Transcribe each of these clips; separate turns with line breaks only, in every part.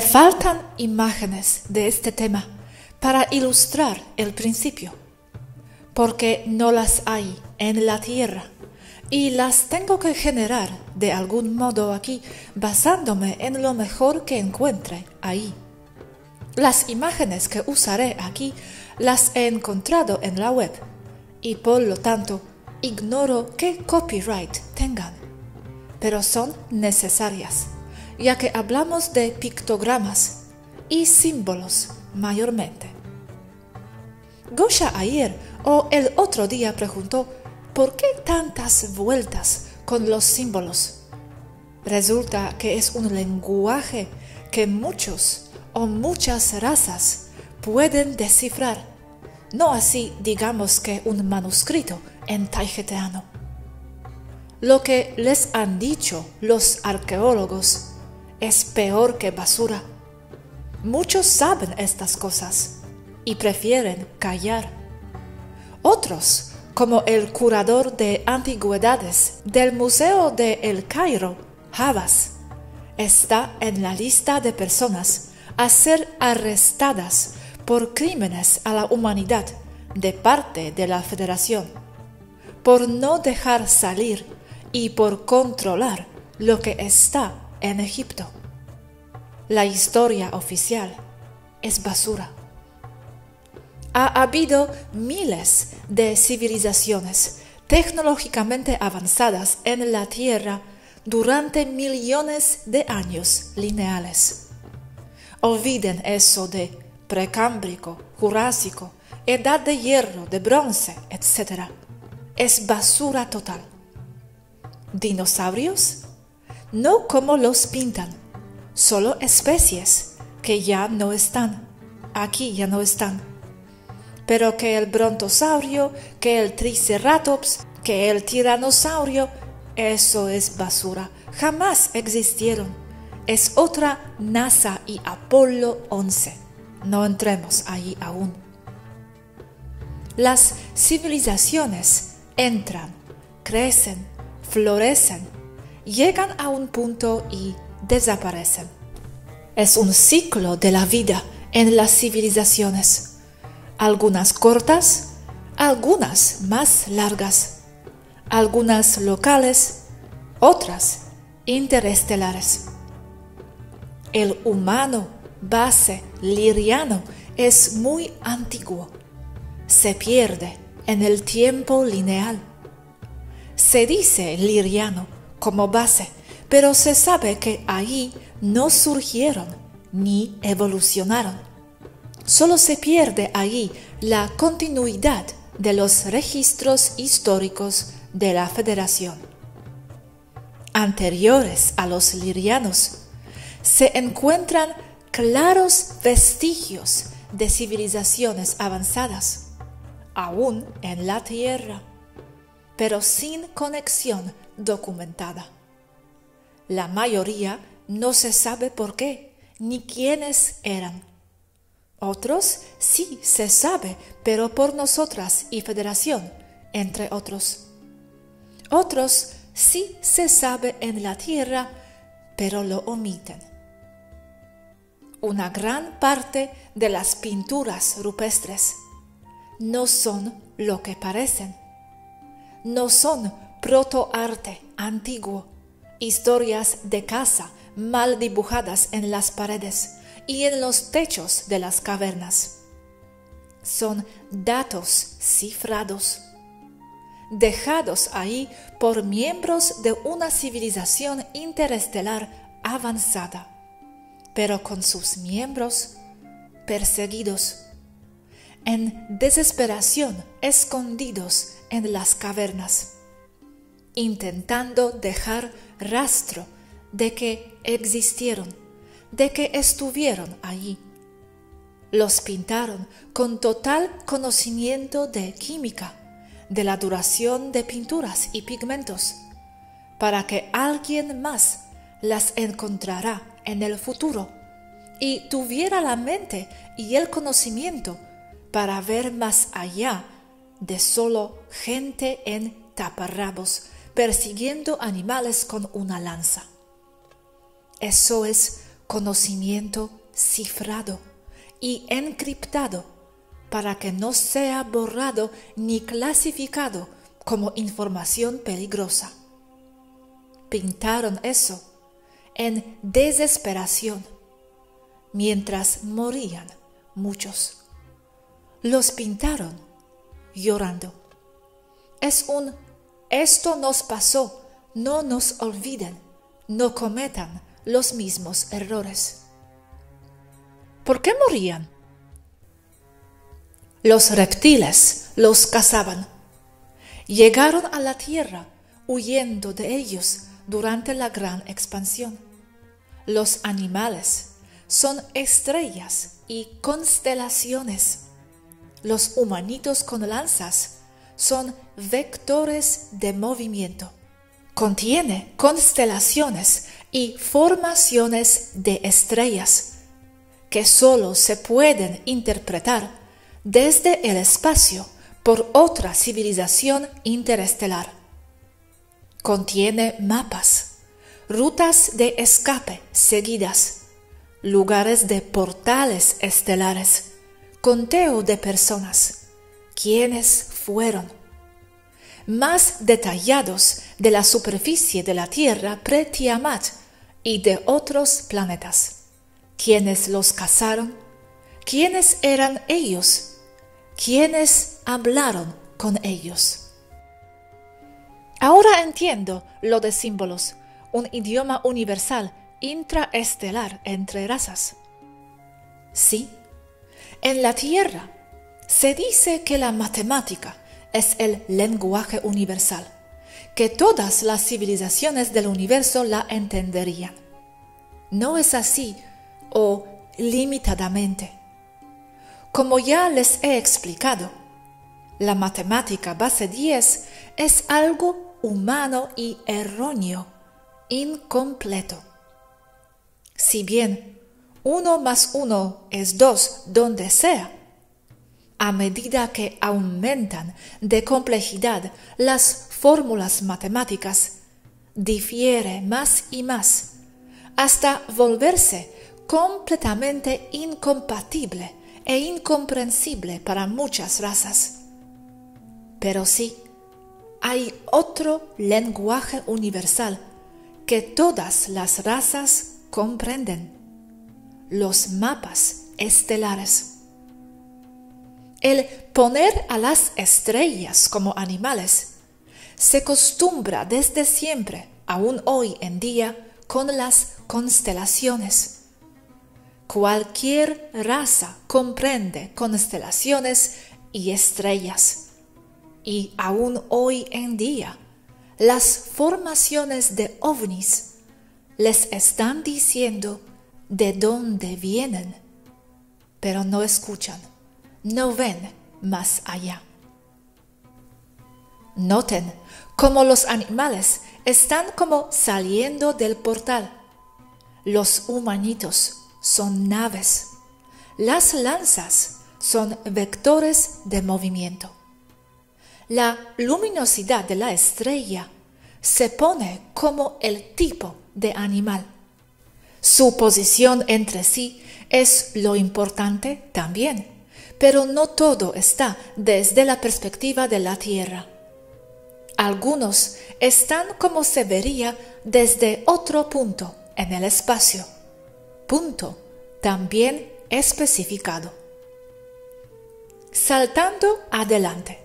Faltan imágenes de este tema para ilustrar el principio, porque no las hay en la tierra y las tengo que generar de algún modo aquí basándome en lo mejor que encuentre ahí. Las imágenes que usaré aquí las he encontrado en la web y por lo tanto ignoro qué copyright tengan, pero son necesarias, ya que hablamos de pictogramas y símbolos mayormente. Gosha ayer o el otro día preguntó ¿por qué tantas vueltas con los símbolos? Resulta que es un lenguaje que muchos o muchas razas pueden descifrar, no así digamos que un manuscrito en taijeteano. Lo que les han dicho los arqueólogos es peor que basura. Muchos saben estas cosas y prefieren callar. Otros, como el curador de antigüedades del Museo de El Cairo, Havas, está en la lista de personas a ser arrestadas por crímenes a la humanidad de parte de la Federación, por no dejar salir y por controlar lo que está en Egipto. La historia oficial es basura. Ha habido miles de civilizaciones tecnológicamente avanzadas en la Tierra durante millones de años lineales. Olviden eso de precámbrico, jurásico, edad de hierro, de bronce, etc. Es basura total. ¿Dinosaurios? No como los pintan, solo especies que ya no están, aquí ya no están. Pero que el brontosaurio, que el triceratops, que el tiranosaurio, eso es basura, jamás existieron es otra NASA y Apolo 11. No entremos allí aún. Las civilizaciones entran, crecen, florecen, llegan a un punto y desaparecen. Es un ciclo de la vida en las civilizaciones, algunas cortas, algunas más largas, algunas locales, otras interestelares. El humano base liriano es muy antiguo. Se pierde en el tiempo lineal. Se dice liriano como base, pero se sabe que ahí no surgieron ni evolucionaron. Solo se pierde ahí la continuidad de los registros históricos de la Federación. Anteriores a los lirianos, se encuentran claros vestigios de civilizaciones avanzadas, aún en la Tierra, pero sin conexión documentada. La mayoría no se sabe por qué ni quiénes eran. Otros sí se sabe, pero por nosotras y Federación, entre otros. Otros sí se sabe en la Tierra, pero lo omiten una gran parte de las pinturas rupestres no son lo que parecen. No son protoarte antiguo, historias de casa mal dibujadas en las paredes y en los techos de las cavernas. Son datos cifrados, dejados ahí por miembros de una civilización interestelar avanzada pero con sus miembros perseguidos, en desesperación escondidos en las cavernas, intentando dejar rastro de que existieron, de que estuvieron allí. Los pintaron con total conocimiento de química, de la duración de pinturas y pigmentos, para que alguien más las encontrará en el futuro y tuviera la mente y el conocimiento para ver más allá de solo gente en taparrabos persiguiendo animales con una lanza. Eso es conocimiento cifrado y encriptado para que no sea borrado ni clasificado como información peligrosa. Pintaron eso en desesperación mientras morían muchos. Los pintaron llorando. Es un esto nos pasó, no nos olviden, no cometan los mismos errores. ¿Por qué morían? Los reptiles los cazaban. Llegaron a la tierra huyendo de ellos durante la gran expansión. Los animales son estrellas y constelaciones. Los humanitos con lanzas son vectores de movimiento. Contiene constelaciones y formaciones de estrellas que solo se pueden interpretar desde el espacio por otra civilización interestelar. Contiene mapas, rutas de escape seguidas, lugares de portales estelares, conteo de personas, quienes fueron, más detallados de la superficie de la Tierra pre-Tiamat y de otros planetas, quienes los cazaron, quiénes eran ellos, quienes hablaron con ellos. Ahora entiendo lo de símbolos, un idioma universal intraestelar entre razas. Sí, en la Tierra se dice que la matemática es el lenguaje universal, que todas las civilizaciones del universo la entenderían. No es así o limitadamente. Como ya les he explicado, la matemática base 10 es algo humano y erróneo, incompleto. Si bien uno más uno es dos donde sea, a medida que aumentan de complejidad las fórmulas matemáticas, difiere más y más, hasta volverse completamente incompatible e incomprensible para muchas razas. Pero sí, hay otro lenguaje universal que todas las razas comprenden, los mapas estelares. El poner a las estrellas como animales se costumbra desde siempre, aún hoy en día, con las constelaciones. Cualquier raza comprende constelaciones y estrellas y aún hoy en día, las formaciones de ovnis les están diciendo de dónde vienen, pero no escuchan, no ven más allá. Noten cómo los animales están como saliendo del portal. Los humanitos son naves. Las lanzas son vectores de movimiento la luminosidad de la estrella se pone como el tipo de animal. Su posición entre sí es lo importante también, pero no todo está desde la perspectiva de la Tierra. Algunos están como se vería desde otro punto en el espacio, punto también especificado. Saltando adelante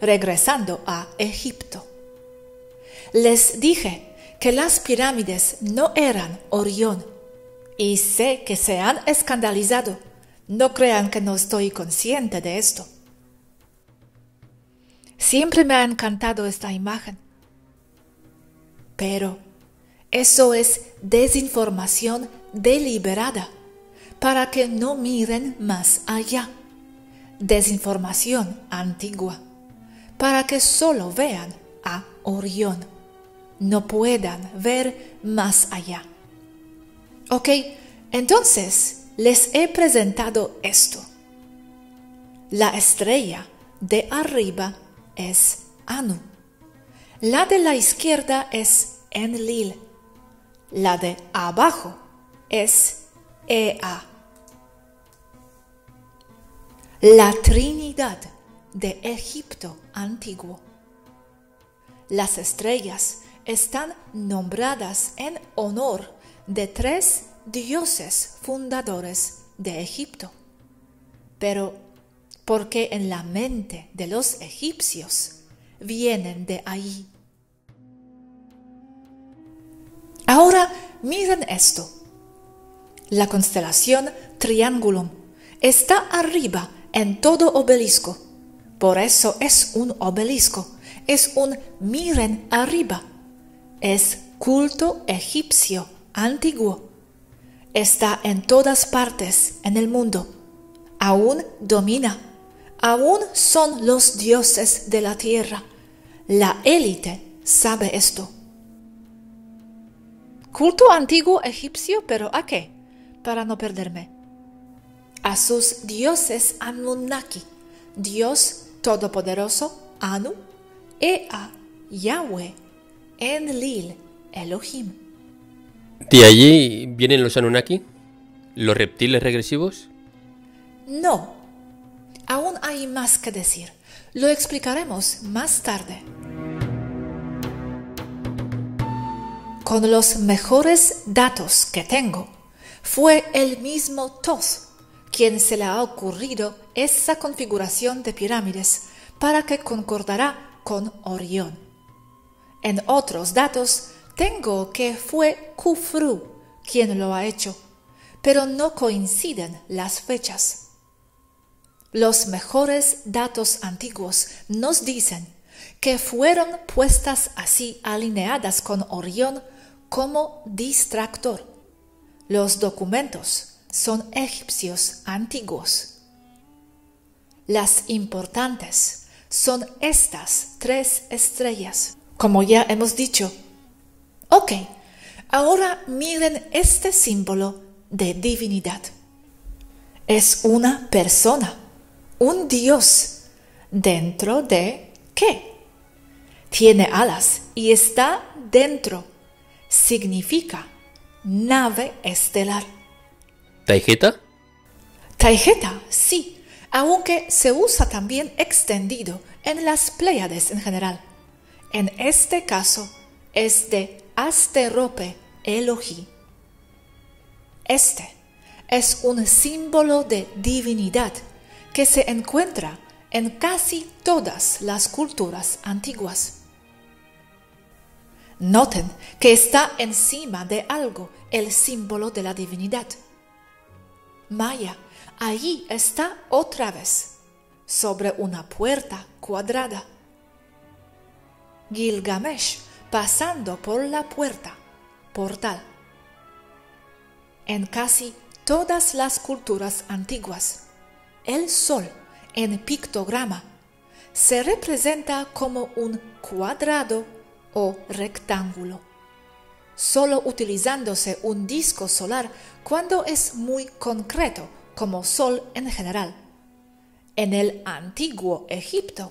regresando a Egipto. Les dije que las pirámides no eran Orión y sé que se han escandalizado. No crean que no estoy consciente de esto. Siempre me ha encantado esta imagen. Pero eso es desinformación deliberada para que no miren más allá. Desinformación antigua para que solo vean a Orión, no puedan ver más allá. Ok, entonces les he presentado esto. La estrella de arriba es Anu. La de la izquierda es Enlil. La de abajo es Ea. La Trinidad de Egipto antiguo. Las estrellas están nombradas en honor de tres dioses fundadores de Egipto. Pero, ¿por qué en la mente de los egipcios vienen de ahí? Ahora miren esto. La constelación Triangulum está arriba en todo obelisco. Por eso es un obelisco, es un miren arriba. Es culto egipcio antiguo. Está en todas partes en el mundo. Aún domina. Aún son los dioses de la tierra. La élite sabe esto. Culto antiguo egipcio, pero ¿a qué? Para no perderme. A sus dioses Anunnaki, Dios Todopoderoso, Anu, Ea, Yahweh, Enlil, Elohim.
¿De allí vienen los Anunnaki? ¿Los reptiles regresivos?
No. Aún hay más que decir. Lo explicaremos más tarde. con los mejores datos que tengo, fue el mismo Thoth quien se le ha ocurrido esa configuración de pirámides para que concordará con Orión. En otros datos tengo que fue Kufru quien lo ha hecho, pero no coinciden las fechas. Los mejores datos antiguos nos dicen que fueron puestas así alineadas con Orión como distractor. Los documentos son egipcios antiguos. Las importantes son estas tres estrellas, como ya hemos dicho. Ok, ahora miren este símbolo de divinidad. Es una persona, un dios, dentro de qué? Tiene alas y está dentro significa nave estelar.
¿Taijeta?
Taijeta, sí, aunque se usa también extendido en las Pléyades en general. En este caso es de Asterope Elohi. Este es un símbolo de divinidad que se encuentra en casi todas las culturas antiguas. Noten que está encima de algo el símbolo de la divinidad. Maya, allí está otra vez, sobre una puerta cuadrada. Gilgamesh pasando por la puerta, portal. En casi todas las culturas antiguas, el sol en pictograma se representa como un cuadrado o rectángulo, solo utilizándose un disco solar cuando es muy concreto, como Sol en general. En el antiguo Egipto,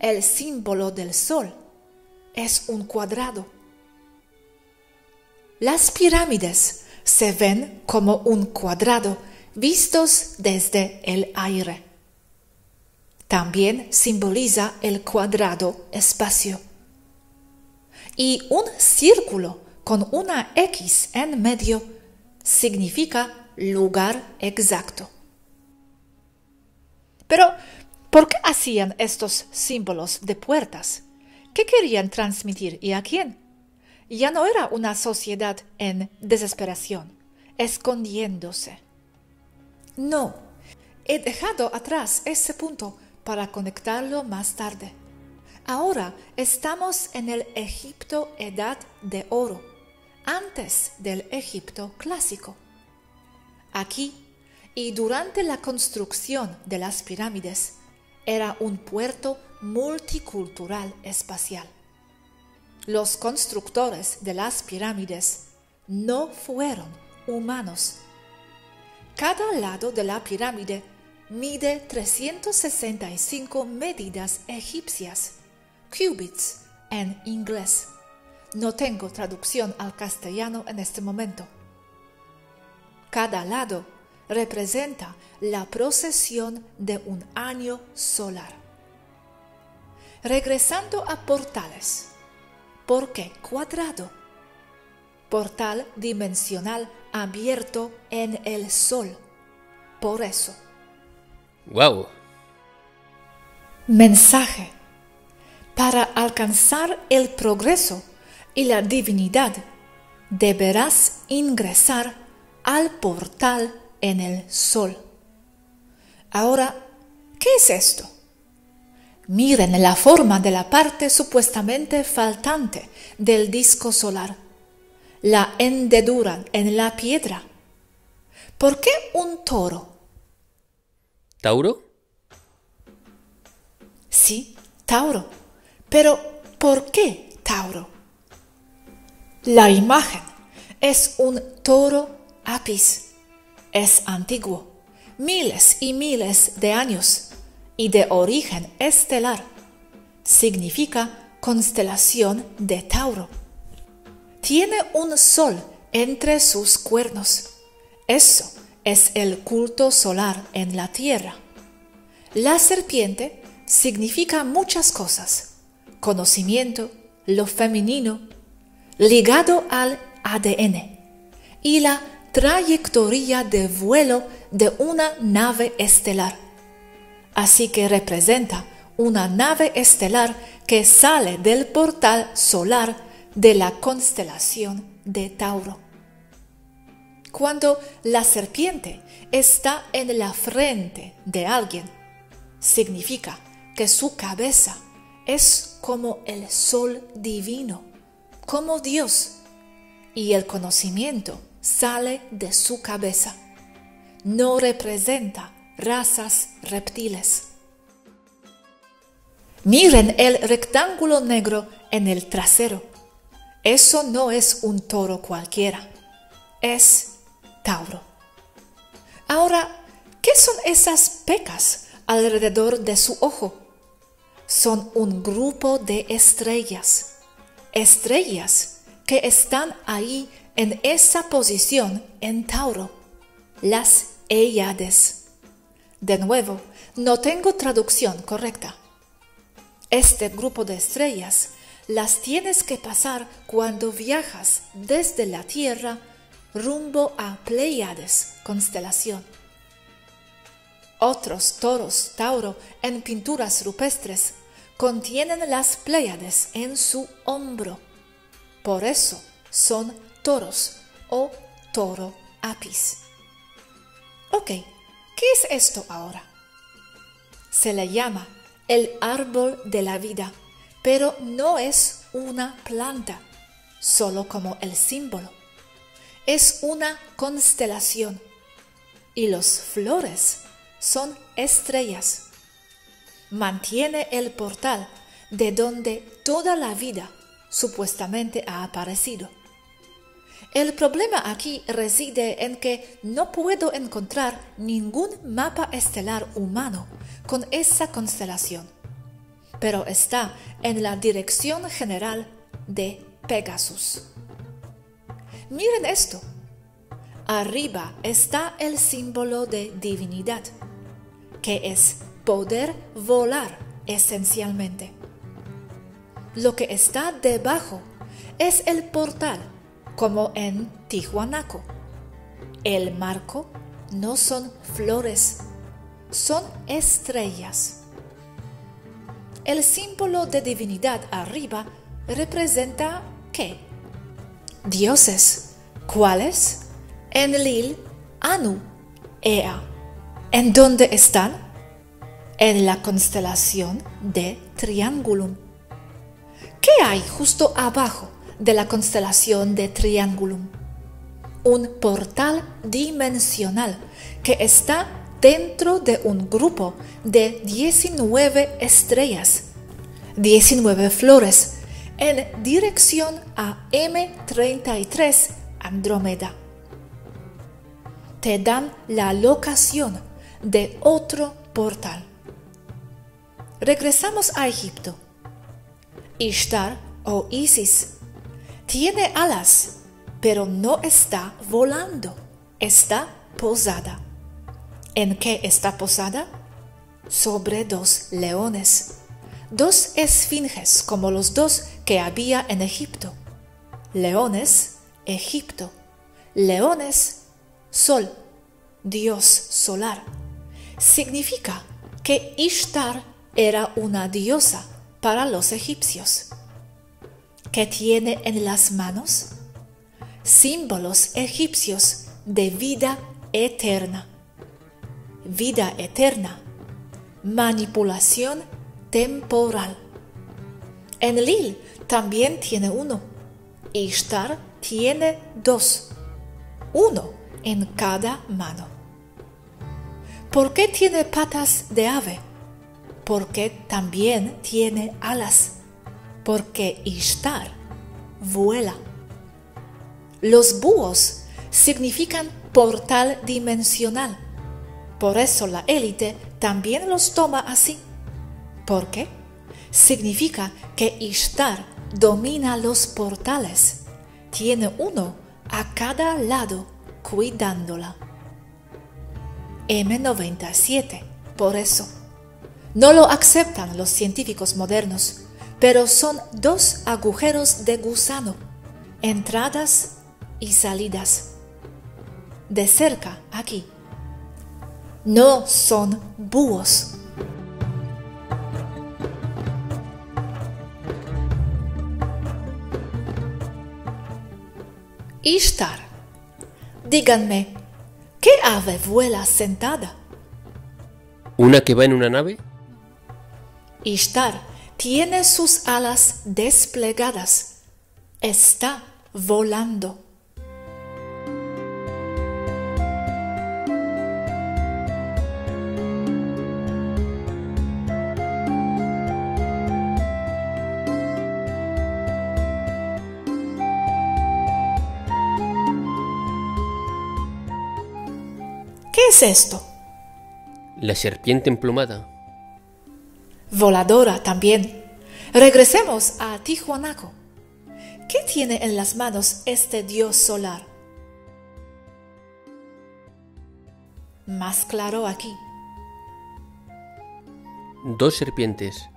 el símbolo del Sol es un cuadrado. Las pirámides se ven como un cuadrado vistos desde el aire. También simboliza el cuadrado espacio y un círculo con una X en medio significa lugar exacto. Pero, ¿por qué hacían estos símbolos de puertas? ¿Qué querían transmitir y a quién? Ya no era una sociedad en desesperación, escondiéndose. No, he dejado atrás ese punto para conectarlo más tarde. Ahora estamos en el Egipto Edad de Oro, antes del Egipto clásico. Aquí y durante la construcción de las pirámides era un puerto multicultural espacial. Los constructores de las pirámides no fueron humanos. Cada lado de la pirámide mide 365 medidas egipcias qubits en inglés. No tengo traducción al castellano en este momento. Cada lado representa la procesión de un año solar. Regresando a portales. ¿Por qué cuadrado? Portal dimensional abierto en el sol. Por eso.
¡Wow!
Mensaje. Para alcanzar el progreso y la divinidad, deberás ingresar al portal en el sol. Ahora, ¿qué es esto? Miren la forma de la parte supuestamente faltante del disco solar, la hendedura en la piedra. ¿Por qué un toro?
¿Tauro?
Sí, Tauro. Pero ¿por qué Tauro? La imagen es un toro apis. Es antiguo, miles y miles de años y de origen estelar. Significa constelación de Tauro. Tiene un sol entre sus cuernos. Eso es el culto solar en la Tierra. La serpiente significa muchas cosas. Conocimiento, lo femenino, ligado al ADN y la trayectoria de vuelo de una nave estelar. Así que representa una nave estelar que sale del portal solar de la constelación de Tauro. Cuando la serpiente está en la frente de alguien, significa que su cabeza es como el sol divino, como Dios, y el conocimiento sale de su cabeza. No representa razas reptiles. Miren el rectángulo negro en el trasero. Eso no es un toro cualquiera, es Tauro. Ahora, ¿qué son esas pecas alrededor de su ojo? Son un grupo de estrellas, estrellas que están ahí en esa posición en Tauro, las Eyades. De nuevo, no tengo traducción correcta. Este grupo de estrellas las tienes que pasar cuando viajas desde la Tierra rumbo a Pleiades, constelación. Otros toros Tauro en pinturas rupestres contienen las Pleiades en su hombro. Por eso son toros o toro apis. ¿Qué es esto ahora? Se le llama el árbol de la vida, pero no es una planta, solo como el símbolo. Es una constelación y los flores son estrellas. Mantiene el portal de donde toda la vida supuestamente ha aparecido. El problema aquí reside en que no puedo encontrar ningún mapa estelar humano con esa constelación, pero está en la dirección general de Pegasus. Miren esto. Arriba está el símbolo de divinidad, que es poder volar esencialmente. Lo que está debajo es el portal como en Tijuanaco. El marco no son flores, son estrellas. El símbolo de divinidad arriba representa qué? Dioses. ¿Cuáles? Enlil, Anu, Ea. ¿En dónde están? En la constelación de Triangulum. ¿Qué hay justo abajo de la constelación de Triangulum, un portal dimensional que está dentro de un grupo de 19 estrellas, 19 flores, en dirección a M33 Andrómeda. Te dan la locación de otro portal. Regresamos a Egipto. Ishtar o Isis tiene alas, pero no está volando. está posada. ¿En qué está posada? Sobre dos leones, dos esfinges como los dos que había en Egipto. Leones, Egipto. Leones, sol, dios solar. Significa que Ishtar era una diosa para los egipcios. ¿Qué tiene en las manos? Símbolos egipcios de vida eterna. Vida eterna. Manipulación temporal. Enlil también tiene uno. Ishtar tiene dos. Uno en cada mano. ¿Por qué tiene patas de ave? Porque también tiene alas. Porque Ishtar vuela. Los búhos significan portal dimensional. Por eso la élite también los toma así. ¿Por qué? Significa que Ishtar domina los portales. Tiene uno a cada lado cuidándola. M97, por eso. No lo aceptan los científicos modernos, pero son dos agujeros de gusano, entradas y salidas. De cerca, aquí. No son búhos. Ishtar. Díganme, ¿qué ave vuela sentada?
¿Una que va en una nave?
Ishtar tiene sus alas desplegadas. Está volando. ¿Qué es esto?
La serpiente emplumada.
Voladora también. Regresemos a Tijuanaco. ¿Qué tiene en las manos este dios solar? Más claro aquí.
Dos serpientes.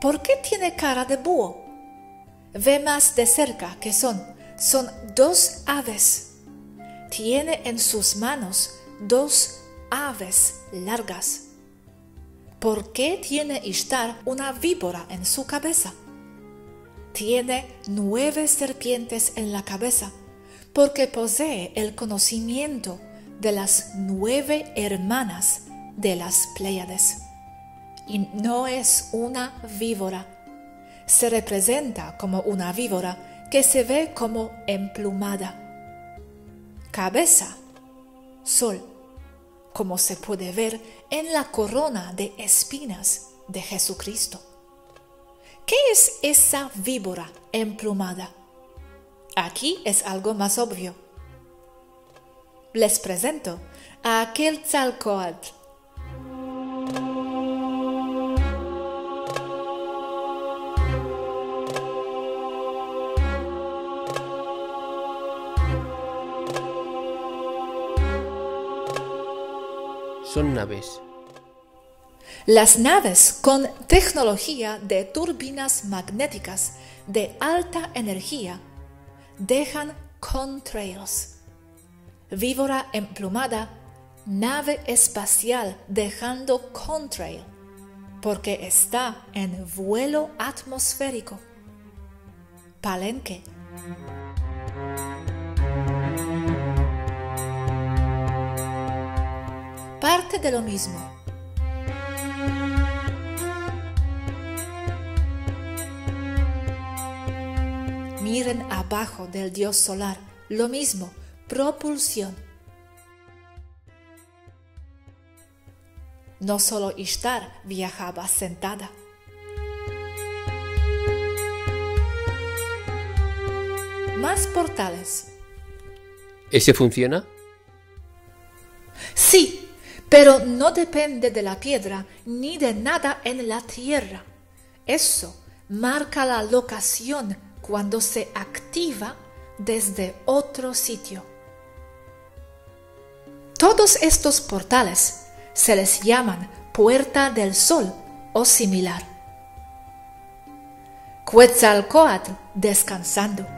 ¿Por qué tiene cara de búho? Ve más de cerca que son. Son dos aves. Tiene en sus manos dos aves largas. ¿Por qué tiene Ishtar una víbora en su cabeza? Tiene nueve serpientes en la cabeza porque posee el conocimiento de las nueve hermanas de las Pléyades. Y no es una víbora. Se representa como una víbora que se ve como emplumada. Cabeza, sol, como se puede ver en la corona de espinas de Jesucristo. ¿Qué es esa víbora emplumada? Aquí es algo más obvio. Les presento a aquel.
Son naves.
Las naves con tecnología de turbinas magnéticas de alta energía dejan contrails. Víbora emplumada, nave espacial dejando contrail, porque está en vuelo atmosférico. Palenque. Parte de lo mismo. Miren abajo del dios solar, lo mismo, propulsión. No solo Ishtar viajaba sentada. Más portales.
¿Ese funciona?
Sí, pero no depende de la piedra ni de nada en la tierra. Eso marca la locación cuando se activa desde otro sitio. Todos estos portales se les llaman Puerta del Sol o similar. Quetzalcoatl descansando.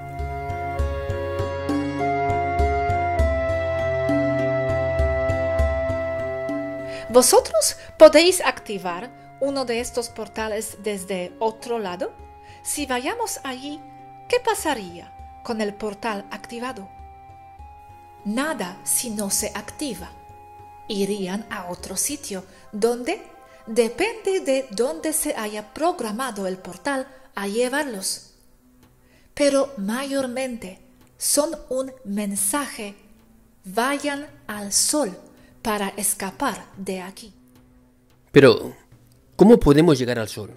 ¿Vosotros podéis activar uno de estos portales desde otro lado? Si vayamos allí, ¿qué pasaría con el portal activado? Nada si no se activa. Irían a otro sitio, donde depende de dónde se haya programado el portal a llevarlos. Pero mayormente son un mensaje. Vayan al sol para escapar de aquí.
Pero, ¿cómo podemos llegar al Sol?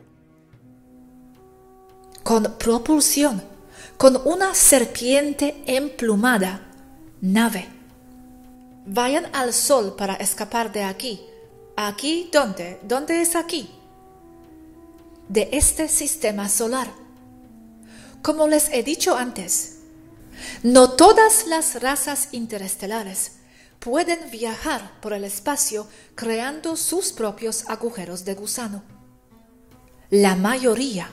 Con propulsión, con una serpiente emplumada, nave. Vayan al Sol para escapar de aquí. ¿Aquí dónde? ¿Dónde es aquí? De este sistema solar. Como les he dicho antes, no todas las razas interestelares pueden viajar por el espacio creando sus propios agujeros de gusano. La mayoría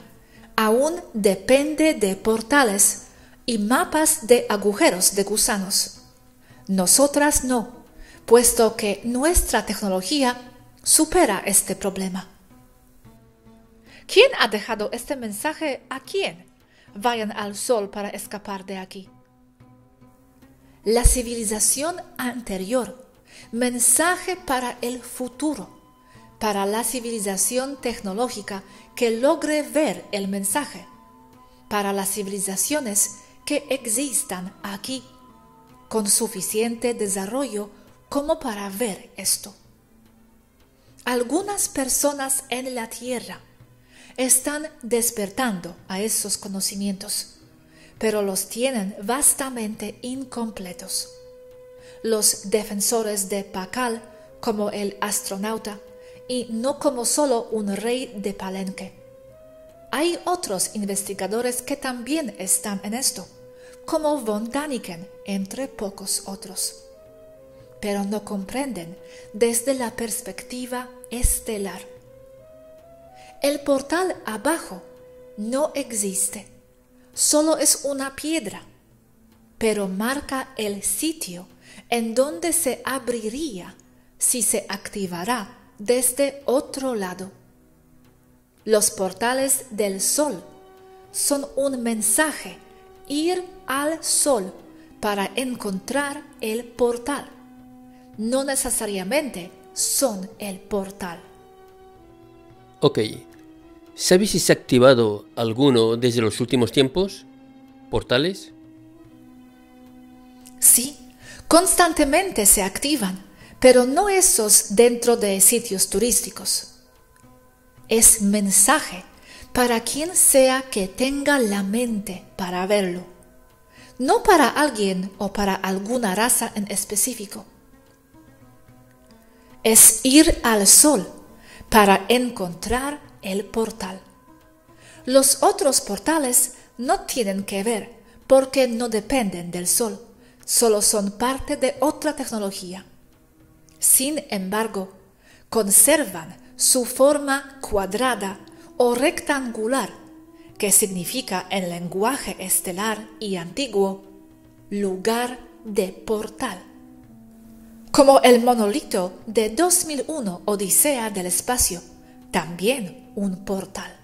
aún depende de portales y mapas de agujeros de gusanos. Nosotras no, puesto que nuestra tecnología supera este problema. ¿Quién ha dejado este mensaje a quién? Vayan al sol para escapar de aquí la civilización anterior, mensaje para el futuro, para la civilización tecnológica que logre ver el mensaje, para las civilizaciones que existan aquí, con suficiente desarrollo como para ver esto. Algunas personas en la Tierra están despertando a esos conocimientos pero los tienen vastamente incompletos. Los defensores de Pacal como el astronauta y no como solo un rey de Palenque. Hay otros investigadores que también están en esto, como von Daniken, entre pocos otros. Pero no comprenden desde la perspectiva estelar. El portal abajo no existe solo es una piedra, pero marca el sitio en donde se abriría si se activará desde otro lado. Los portales del sol son un mensaje, ir al sol para encontrar el portal. No necesariamente son el portal.
Ok, ¿Sabes si se ha activado alguno desde los últimos tiempos? ¿Portales?
Sí, constantemente se activan, pero no esos dentro de sitios turísticos. Es mensaje para quien sea que tenga la mente para verlo, no para alguien o para alguna raza en específico. Es ir al sol para encontrar el portal. Los otros portales no tienen que ver porque no dependen del Sol, solo son parte de otra tecnología. Sin embargo, conservan su forma cuadrada o rectangular, que significa en lenguaje estelar y antiguo lugar de portal. Como el monolito de 2001 Odisea del Espacio, también un portal.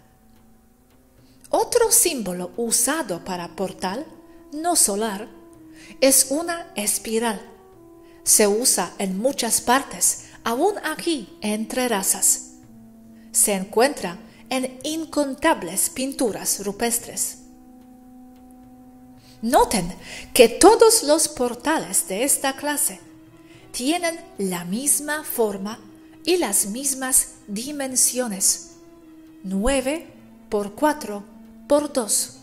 Otro símbolo usado para portal no solar es una espiral. Se usa en muchas partes, aún aquí entre razas. Se encuentra en incontables pinturas rupestres. Noten que todos los portales de esta clase tienen la misma forma y las mismas dimensiones. 9 por 4 por 2.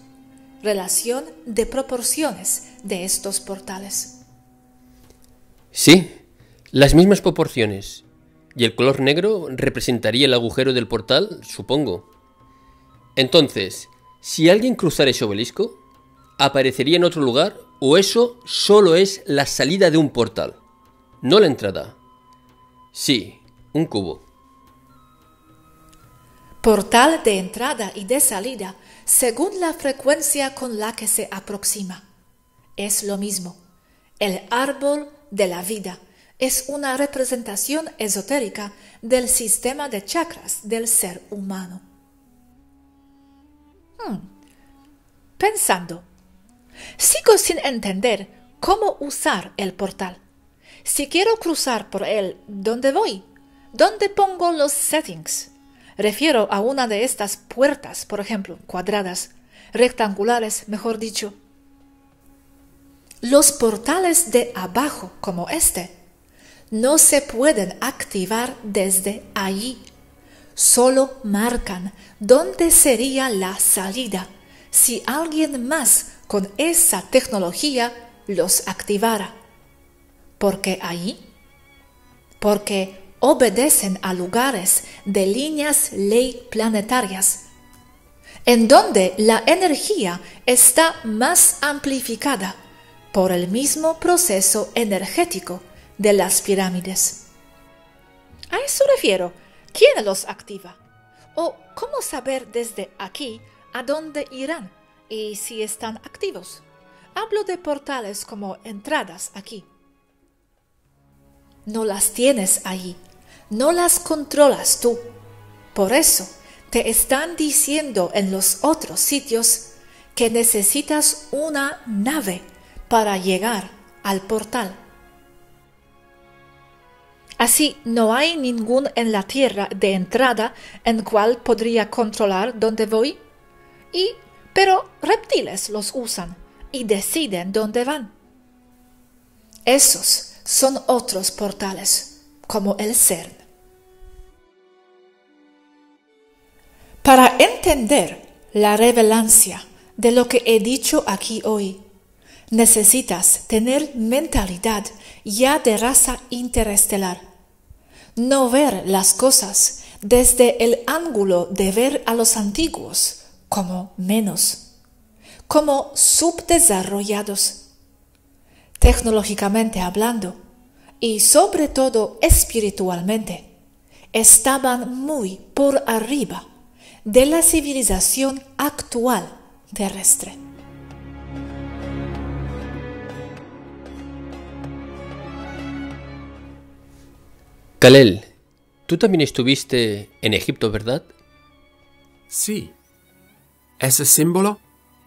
Relación de proporciones de estos portales.
Sí, las mismas proporciones. Y el color negro representaría el agujero del portal, supongo. Entonces, si alguien cruzara ese obelisco, ¿aparecería en otro lugar o eso solo es la salida de un portal? no la entrada. Sí, un cubo.
Portal de entrada y de salida según la frecuencia con la que se aproxima. Es lo mismo. El árbol de la vida es una representación esotérica del sistema de chakras del ser humano. Hmm. Pensando, sigo sin entender cómo usar el portal. Si quiero cruzar por él, ¿dónde voy? ¿Dónde pongo los settings? Refiero a una de estas puertas, por ejemplo, cuadradas, rectangulares, mejor dicho. Los portales de abajo, como este, no se pueden activar desde allí. Solo marcan dónde sería la salida si alguien más con esa tecnología los activara. ¿Por qué allí? Porque obedecen a lugares de líneas ley planetarias, en donde la energía está más amplificada por el mismo proceso energético de las pirámides. A eso refiero. ¿Quién los activa? ¿O cómo saber desde aquí a dónde irán y si están activos? Hablo de portales como entradas aquí. No las tienes ahí, no las controlas tú. Por eso te están diciendo en los otros sitios que necesitas una nave para llegar al portal. Así no hay ningún en la tierra de entrada en cual podría controlar dónde voy. Y, pero reptiles los usan y deciden dónde van. Esos son otros portales, como el CERN. Para entender la revelancia de lo que he dicho aquí hoy, necesitas tener mentalidad ya de raza interestelar. No ver las cosas desde el ángulo de ver a los antiguos como menos, como subdesarrollados, tecnológicamente hablando, y sobre todo espiritualmente, estaban muy por arriba de la civilización actual terrestre.
Kalel, tú también estuviste en Egipto, ¿verdad?
Sí. Ese símbolo,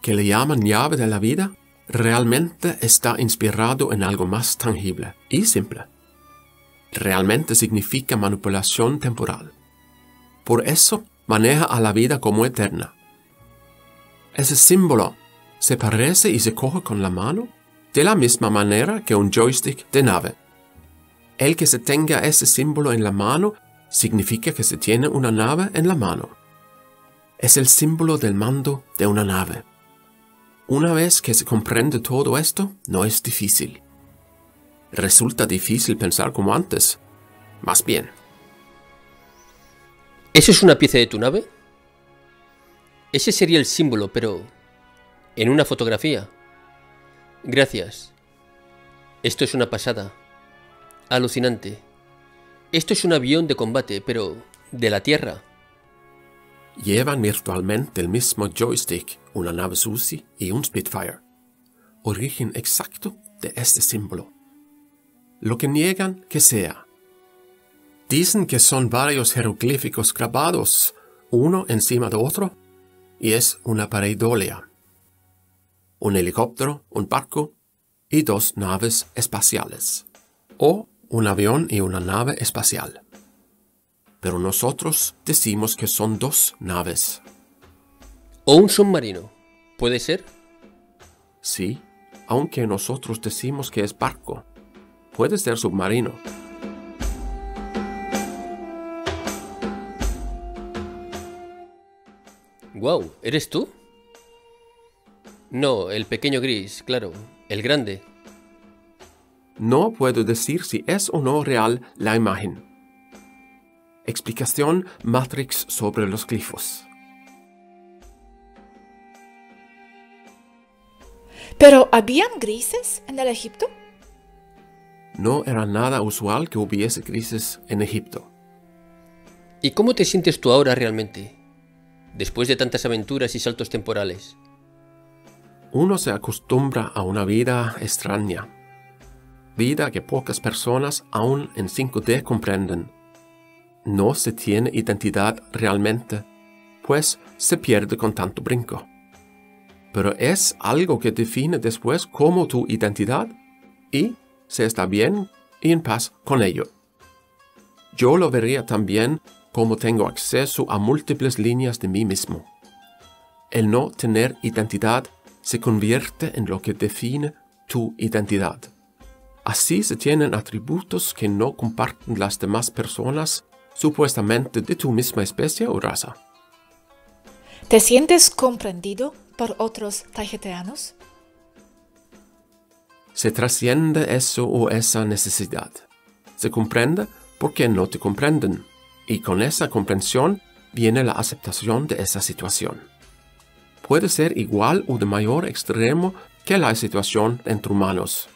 que le llaman llave de la vida, realmente está inspirado en algo más tangible y simple. Realmente significa manipulación temporal. Por eso maneja a la vida como eterna. Ese símbolo se parece y se coge con la mano de la misma manera que un joystick de nave. El que se tenga ese símbolo en la mano significa que se tiene una nave en la mano. Es el símbolo del mando de una nave. Una vez que se comprende todo esto, no es difícil. Resulta difícil pensar como antes. Más bien.
¿Eso es una pieza de tu nave? Ese sería el símbolo, pero... en una fotografía. Gracias. Esto es una pasada. Alucinante. Esto es un avión de combate, pero de la Tierra.
Llevan virtualmente el mismo joystick, una nave Susi y un Spitfire. Origen exacto de este símbolo. Lo que niegan que sea. Dicen que son varios jeroglíficos grabados, uno encima de otro, y es una pareidolia. Un helicóptero, un barco y dos naves espaciales. O un avión y una nave espacial. Pero nosotros decimos que son dos naves.
¿O un submarino? ¿Puede ser?
Sí, aunque nosotros decimos que es barco. Puede ser submarino.
Wow, ¿eres tú? No, el pequeño gris, claro, el grande.
No puedo decir si es o no real la imagen. Explicación Matrix sobre los glifos.
¿Pero habían grises en el Egipto?
no era nada usual que hubiese crisis en Egipto.
¿Y cómo te sientes tú ahora realmente, después de tantas aventuras y saltos temporales?
Uno se acostumbra a una vida extraña, vida que pocas personas aún en 5D comprenden. No se tiene identidad realmente, pues se pierde con tanto brinco. Pero es algo que define después como tu identidad y se está bien y en paz con ello. Yo lo vería también como tengo acceso a múltiples líneas de mí mismo. El no tener identidad se convierte en lo que define tu identidad. Así se tienen atributos que no comparten las demás personas supuestamente de tu misma especie o raza.
¿Te sientes comprendido por otros tajeteanos?
Se trasciende eso o esa necesidad. Se comprende porque no te comprenden, y con esa comprensión viene la aceptación de esa situación. Puede ser igual o de mayor extremo que la situación entre humanos.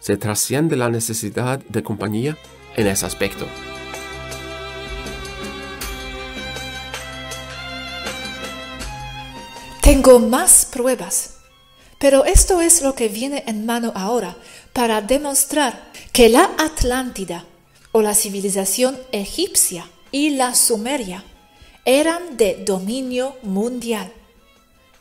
Se trasciende la necesidad de compañía en ese aspecto.
Tengo más pruebas pero esto es lo que viene en mano ahora para demostrar que la Atlántida o la civilización egipcia y la sumeria eran de dominio mundial.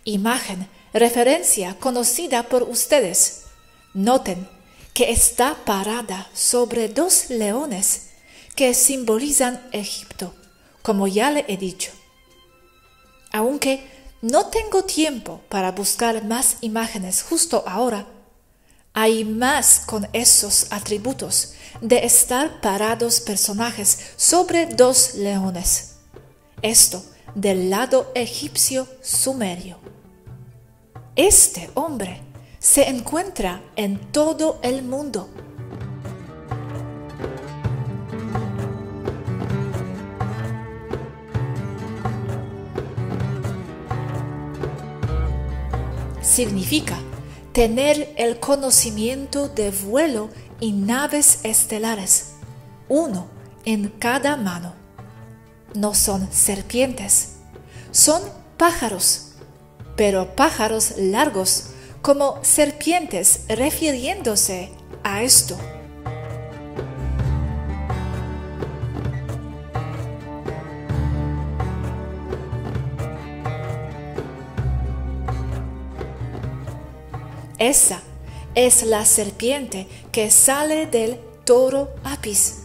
Imagen, referencia conocida por ustedes. Noten que está parada sobre dos leones que simbolizan Egipto, como ya le he dicho. Aunque no tengo tiempo para buscar más imágenes justo ahora. Hay más con esos atributos de estar parados personajes sobre dos leones. Esto del lado egipcio sumerio. Este hombre se encuentra en todo el mundo significa tener el conocimiento de vuelo y naves estelares, uno en cada mano. No son serpientes, son pájaros, pero pájaros largos como serpientes refiriéndose a esto. Esa es la serpiente que sale del toro Apis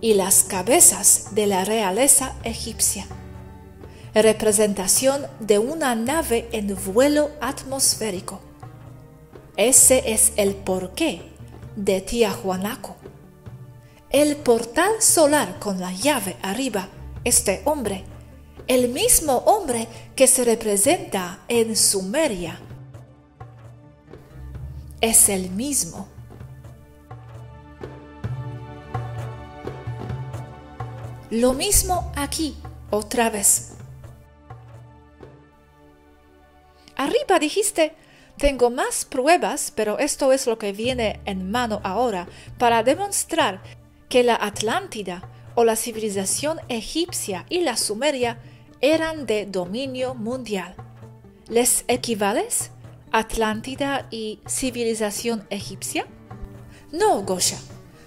y las cabezas de la realeza egipcia. Representación de una nave en vuelo atmosférico. Ese es el porqué de Tiahuanaco. El portal solar con la llave arriba, este hombre, el mismo hombre que se representa en Sumeria es el mismo. Lo mismo aquí, otra vez. Arriba dijiste, tengo más pruebas, pero esto es lo que viene en mano ahora para demostrar que la Atlántida o la civilización egipcia y la sumeria eran de dominio mundial. ¿Les equivales? Atlántida y civilización egipcia? No, Gosha,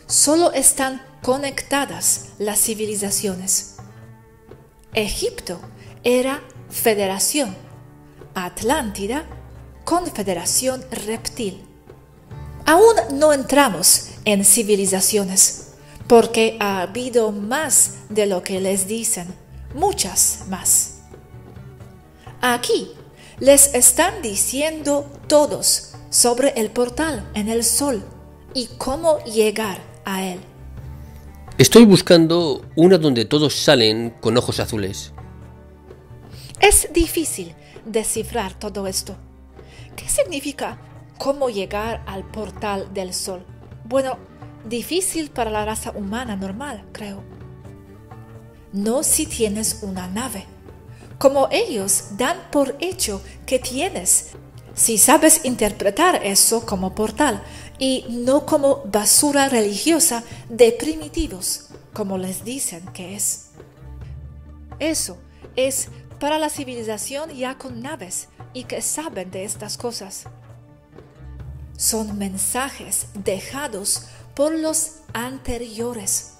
solo están conectadas las civilizaciones. Egipto era federación, Atlántida confederación reptil. Aún no entramos en civilizaciones, porque ha habido más de lo que les dicen, muchas más. Aquí les están diciendo todos sobre el portal en el sol y cómo llegar a él.
Estoy buscando una donde todos salen con ojos azules.
Es difícil descifrar todo esto. ¿Qué significa cómo llegar al portal del sol? Bueno, difícil para la raza humana normal, creo. No si tienes una nave como ellos dan por hecho que tienes. Si sabes interpretar eso como portal y no como basura religiosa de primitivos, como les dicen que es. Eso es para la civilización ya con naves y que saben de estas cosas. Son mensajes dejados por los anteriores,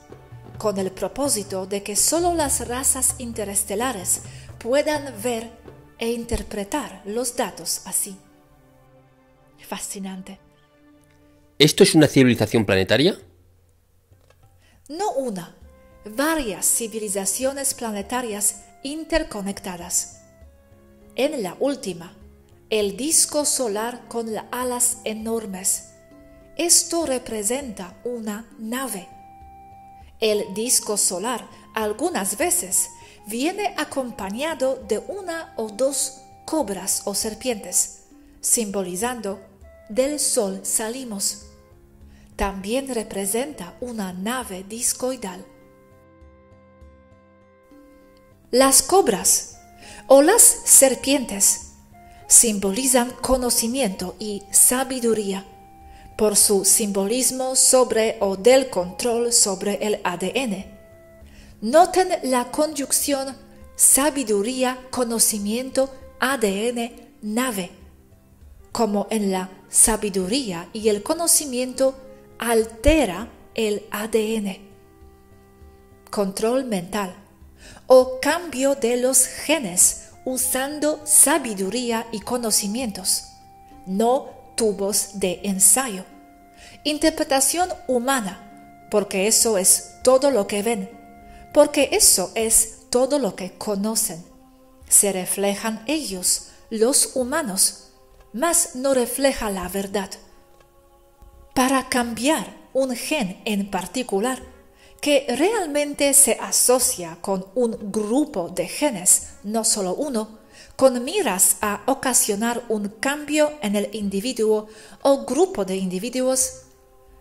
con el propósito de que solo las razas interestelares puedan ver e interpretar los datos así. Fascinante.
¿Esto es una civilización planetaria?
No una, varias civilizaciones planetarias interconectadas. En la última, el disco solar con las alas enormes. Esto representa una nave. El disco solar algunas veces viene acompañado de una o dos cobras o serpientes, simbolizando del sol salimos. También representa una nave discoidal. Las cobras o las serpientes simbolizan conocimiento y sabiduría por su simbolismo sobre o del control sobre el ADN. Noten la conjunción sabiduría, conocimiento, ADN, nave. Como en la sabiduría y el conocimiento altera el ADN. Control mental o cambio de los genes usando sabiduría y conocimientos, no tubos de ensayo. Interpretación humana, porque eso es todo lo que ven, porque eso es todo lo que conocen. Se reflejan ellos, los humanos, mas no refleja la verdad. Para cambiar un gen en particular, que realmente se asocia con un grupo de genes, no solo uno, con miras a ocasionar un cambio en el individuo o grupo de individuos,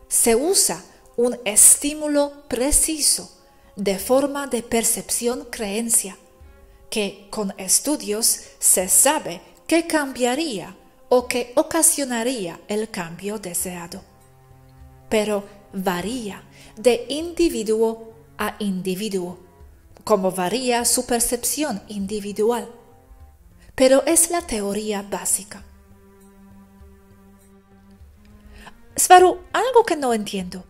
se usa un estímulo preciso de forma de percepción-creencia, que con estudios se sabe que cambiaría o que ocasionaría el cambio deseado. Pero varía de individuo a individuo, como varía su percepción individual. Pero es la teoría básica. Svaru, algo que no entiendo.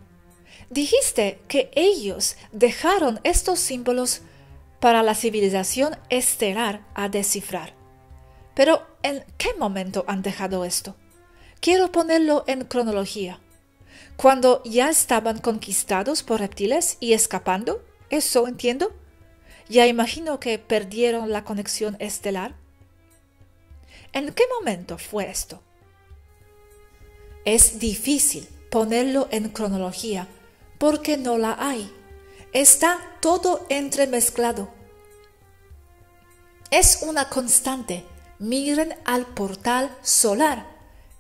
Dijiste que ellos dejaron estos símbolos para la civilización estelar a descifrar. Pero ¿en qué momento han dejado esto? Quiero ponerlo en cronología cuando ya estaban conquistados por reptiles y escapando, eso entiendo. Ya imagino que perdieron la conexión estelar. ¿En qué momento fue esto? Es difícil ponerlo en cronología porque no la hay. Está todo entremezclado. Es una constante. Miren al portal solar.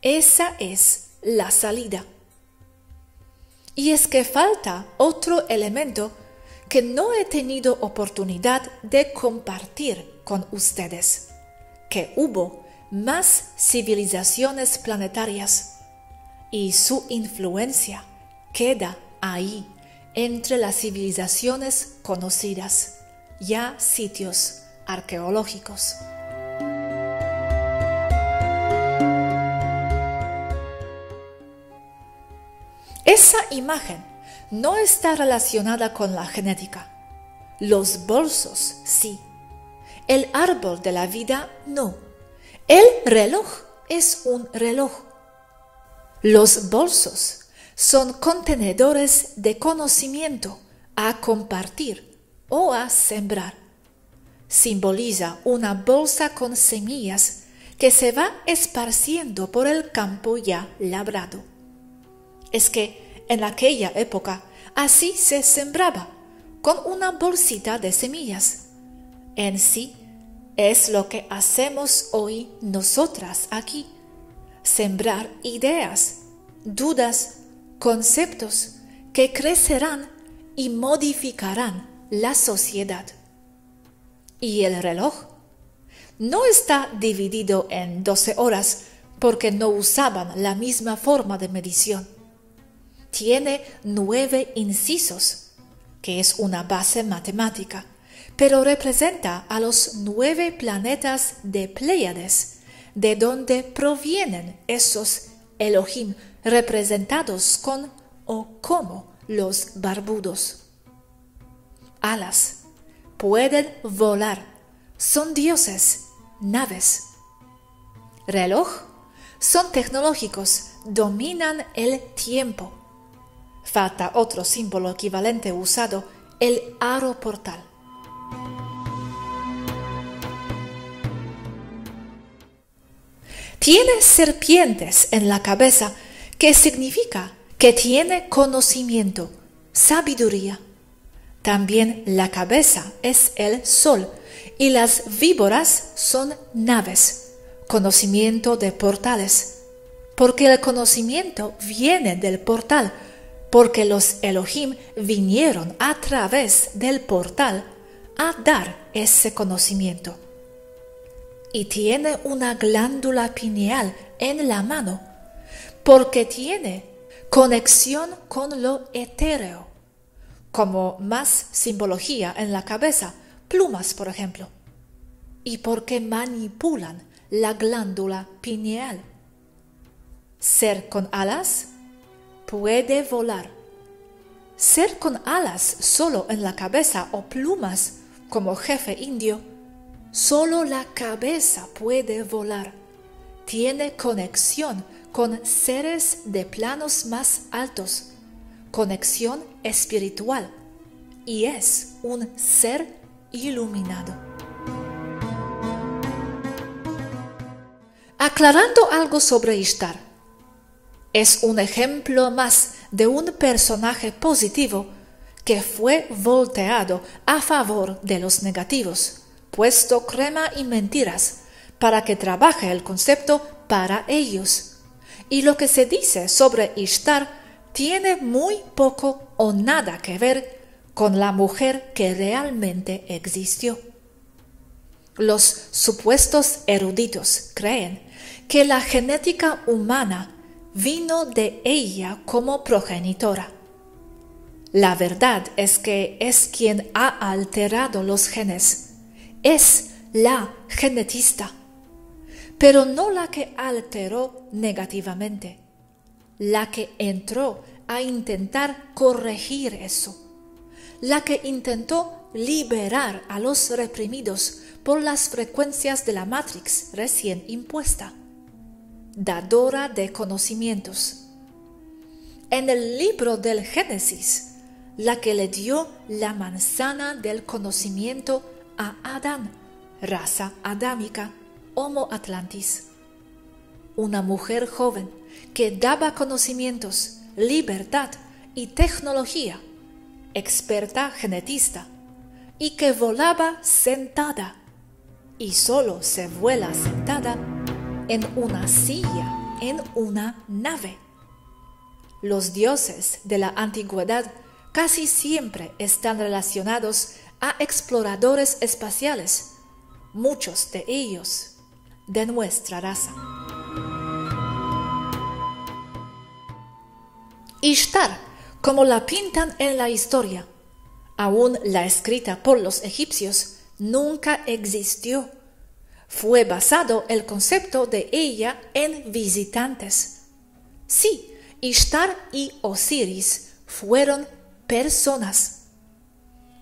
Esa es la salida. Y es que falta otro elemento que no he tenido oportunidad de compartir con ustedes, que hubo más civilizaciones planetarias y su influencia queda ahí entre las civilizaciones conocidas, ya sitios arqueológicos. Esa imagen no está relacionada con la genética. Los bolsos sí. El árbol de la vida no. El reloj es un reloj. Los bolsos son contenedores de conocimiento a compartir o a sembrar. Simboliza una bolsa con semillas que se va esparciendo por el campo ya labrado es que en aquella época así se sembraba, con una bolsita de semillas. En sí es lo que hacemos hoy nosotras aquí, sembrar ideas, dudas, conceptos que crecerán y modificarán la sociedad. ¿Y el reloj? No está dividido en 12 horas porque no usaban la misma forma de medición tiene nueve incisos, que es una base matemática, pero representa a los nueve planetas de Pléyades, de donde provienen esos Elohim representados con o como los barbudos. Alas, pueden volar, son dioses, naves. Reloj, son tecnológicos, dominan el tiempo. Falta otro símbolo equivalente usado, el aro portal. Tiene serpientes en la cabeza, que significa que tiene conocimiento, sabiduría. También la cabeza es el sol y las víboras son naves, conocimiento de portales, porque el conocimiento viene del portal, porque los Elohim vinieron a través del portal a dar ese conocimiento. Y tiene una glándula pineal en la mano, porque tiene conexión con lo etéreo, como más simbología en la cabeza, plumas, por ejemplo, y porque manipulan la glándula pineal. Ser con alas puede volar. Ser con alas solo en la cabeza o plumas como jefe indio Solo la cabeza puede volar. Tiene conexión con seres de planos más altos, conexión espiritual, y es un ser iluminado. Aclarando algo sobre Ishtar, es un ejemplo más de un personaje positivo que fue volteado a favor de los negativos puesto crema y mentiras, para que trabaje el concepto para ellos. Y lo que se dice sobre Ishtar tiene muy poco o nada que ver con la mujer que realmente existió. Los supuestos eruditos creen que la genética humana vino de ella como progenitora. La verdad es que es quien ha alterado los genes es la genetista, pero no la que alteró negativamente, la que entró a intentar corregir eso, la que intentó liberar a los reprimidos por las frecuencias de la Matrix recién impuesta, dadora de conocimientos. En el libro del Génesis, la que le dio la manzana del conocimiento a Adán, raza adámica, Homo Atlantis. Una mujer joven que daba conocimientos, libertad y tecnología, experta genetista, y que volaba sentada, y solo se vuela sentada en una silla, en una nave. Los dioses de la antigüedad casi siempre están relacionados a exploradores espaciales, muchos de ellos de nuestra raza. Ishtar, como la pintan en la historia, aún la escrita por los egipcios, nunca existió. Fue basado el concepto de ella en visitantes. Sí, Ishtar y Osiris fueron personas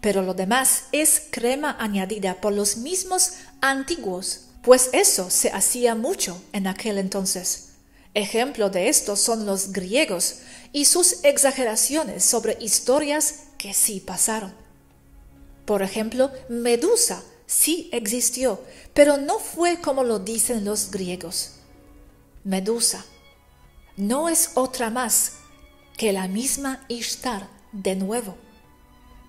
pero lo demás es crema añadida por los mismos antiguos, pues eso se hacía mucho en aquel entonces. Ejemplo de esto son los griegos y sus exageraciones sobre historias que sí pasaron. Por ejemplo, Medusa sí existió, pero no fue como lo dicen los griegos. Medusa no es otra más que la misma Ishtar de nuevo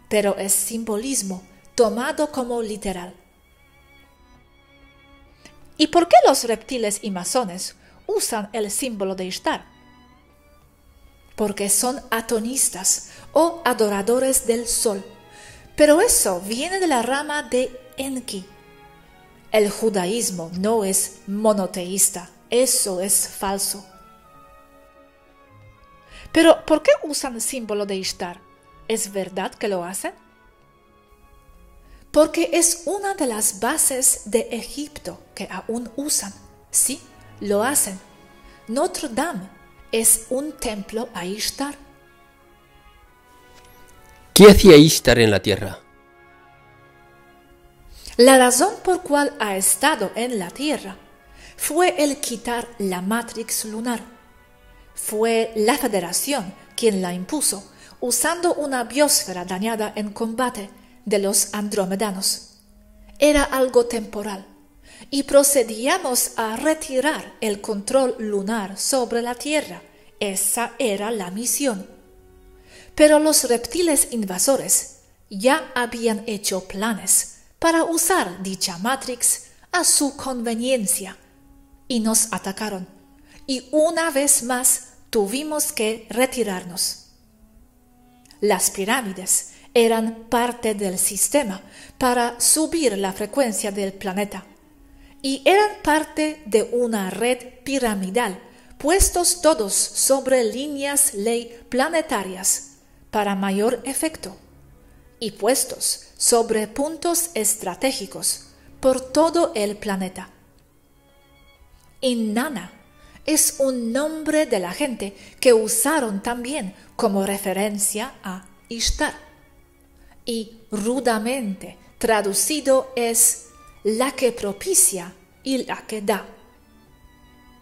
pero es simbolismo tomado como literal. ¿Y por qué los reptiles y masones usan el símbolo de Ishtar? Porque son atonistas o adoradores del sol. Pero eso viene de la rama de Enki. El judaísmo no es monoteísta, eso es falso. Pero, ¿por qué usan símbolo de Ishtar? ¿Es verdad que lo hacen? Porque es una de las bases de Egipto que aún usan. Sí, lo hacen. Notre Dame es un templo a Ishtar.
¿Qué hacía Ishtar en la tierra?
La razón por cual ha estado en la Tierra fue el quitar la matrix lunar. Fue la Federación quien la impuso, usando una biosfera dañada en combate de los andromedanos. Era algo temporal, y procedíamos a retirar el control lunar sobre la Tierra. Esa era la misión. Pero los reptiles invasores ya habían hecho planes para usar dicha Matrix a su conveniencia y nos atacaron. Y una vez más tuvimos que retirarnos. Las pirámides eran parte del sistema para subir la frecuencia del planeta y eran parte de una red piramidal puestos todos sobre líneas ley planetarias para mayor efecto y puestos sobre puntos estratégicos por todo el planeta. Inanna es un nombre de la gente que usaron también como referencia a Ishtar y rudamente traducido es la que propicia y la que da.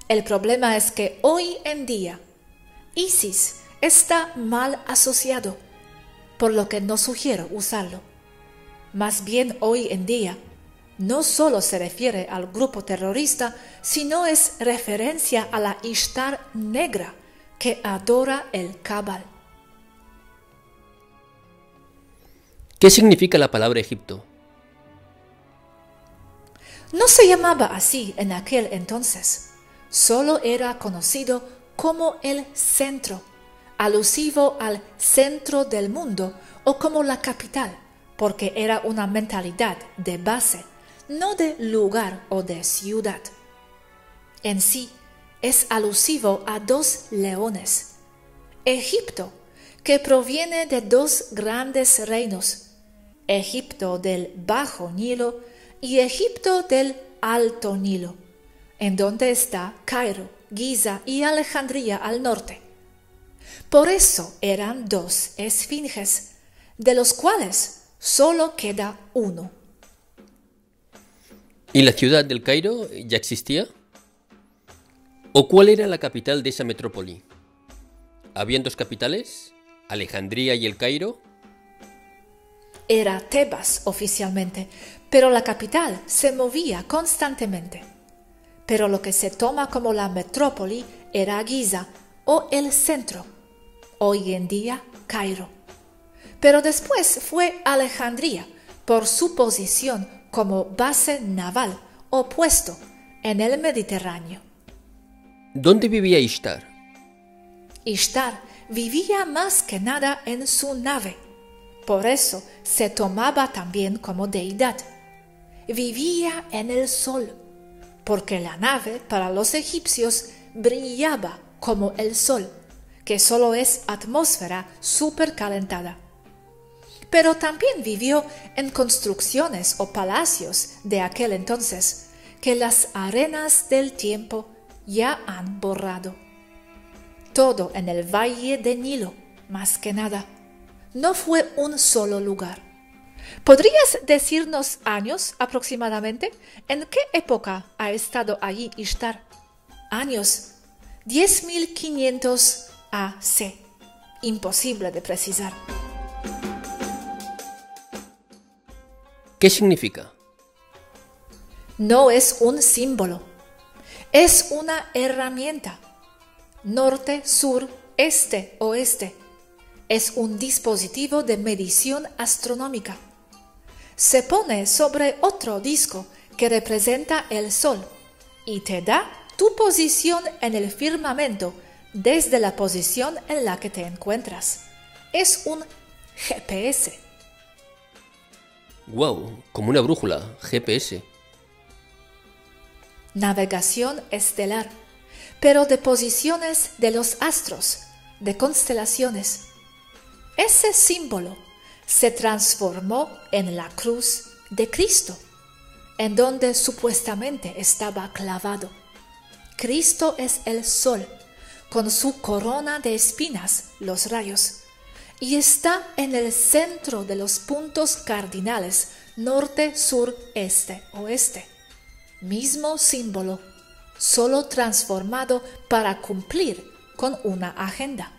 El problema es que hoy en día Isis está mal asociado, por lo que no sugiero usarlo. Más bien hoy en día, no solo se refiere al grupo terrorista, sino es referencia a la Ishtar negra que adora el Kabal.
¿Qué significa la palabra Egipto?
No se llamaba así en aquel entonces, solo era conocido como el centro, alusivo al centro del mundo o como la capital porque era una mentalidad de base, no de lugar o de ciudad. En sí, es alusivo a dos leones. Egipto, que proviene de dos grandes reinos, Egipto del Bajo Nilo y Egipto del Alto Nilo, en donde está Cairo, Giza y Alejandría al norte. Por eso eran dos esfinges, de los cuales solo queda uno.
¿Y la ciudad del Cairo ya existía? ¿O cuál era la capital de esa metrópoli? ¿Habían dos capitales? ¿Alejandría y el Cairo?
Era Tebas oficialmente, pero la capital se movía constantemente. Pero lo que se toma como la metrópoli era Giza o el centro, hoy en día Cairo pero después fue Alejandría por su posición como base naval opuesto en el Mediterráneo.
¿Dónde vivía Ishtar?
Ishtar vivía más que nada en su nave, por eso se tomaba también como deidad. Vivía en el sol, porque la nave para los egipcios brillaba como el sol, que solo es atmósfera supercalentada pero también vivió en construcciones o palacios de aquel entonces que las arenas del tiempo ya han borrado. Todo en el valle de Nilo, más que nada. No fue un solo lugar. ¿Podrías decirnos años aproximadamente? ¿En qué época ha estado allí Ishtar? Años. 10.500 AC. Imposible de precisar.
¿Qué significa?
No es un símbolo, es una herramienta. Norte, sur, este, oeste. Es un dispositivo de medición astronómica. Se pone sobre otro disco que representa el Sol y te da tu posición en el firmamento desde la posición en la que te encuentras. Es un GPS.
Wow, como una brújula, GPS.
Navegación estelar, pero de posiciones de los astros, de constelaciones. Ese símbolo se transformó en la cruz de Cristo, en donde supuestamente estaba clavado. Cristo es el sol, con su corona de espinas, los rayos, y está en el centro de los puntos cardinales norte, sur, este, oeste. Mismo símbolo, solo transformado para cumplir con una agenda.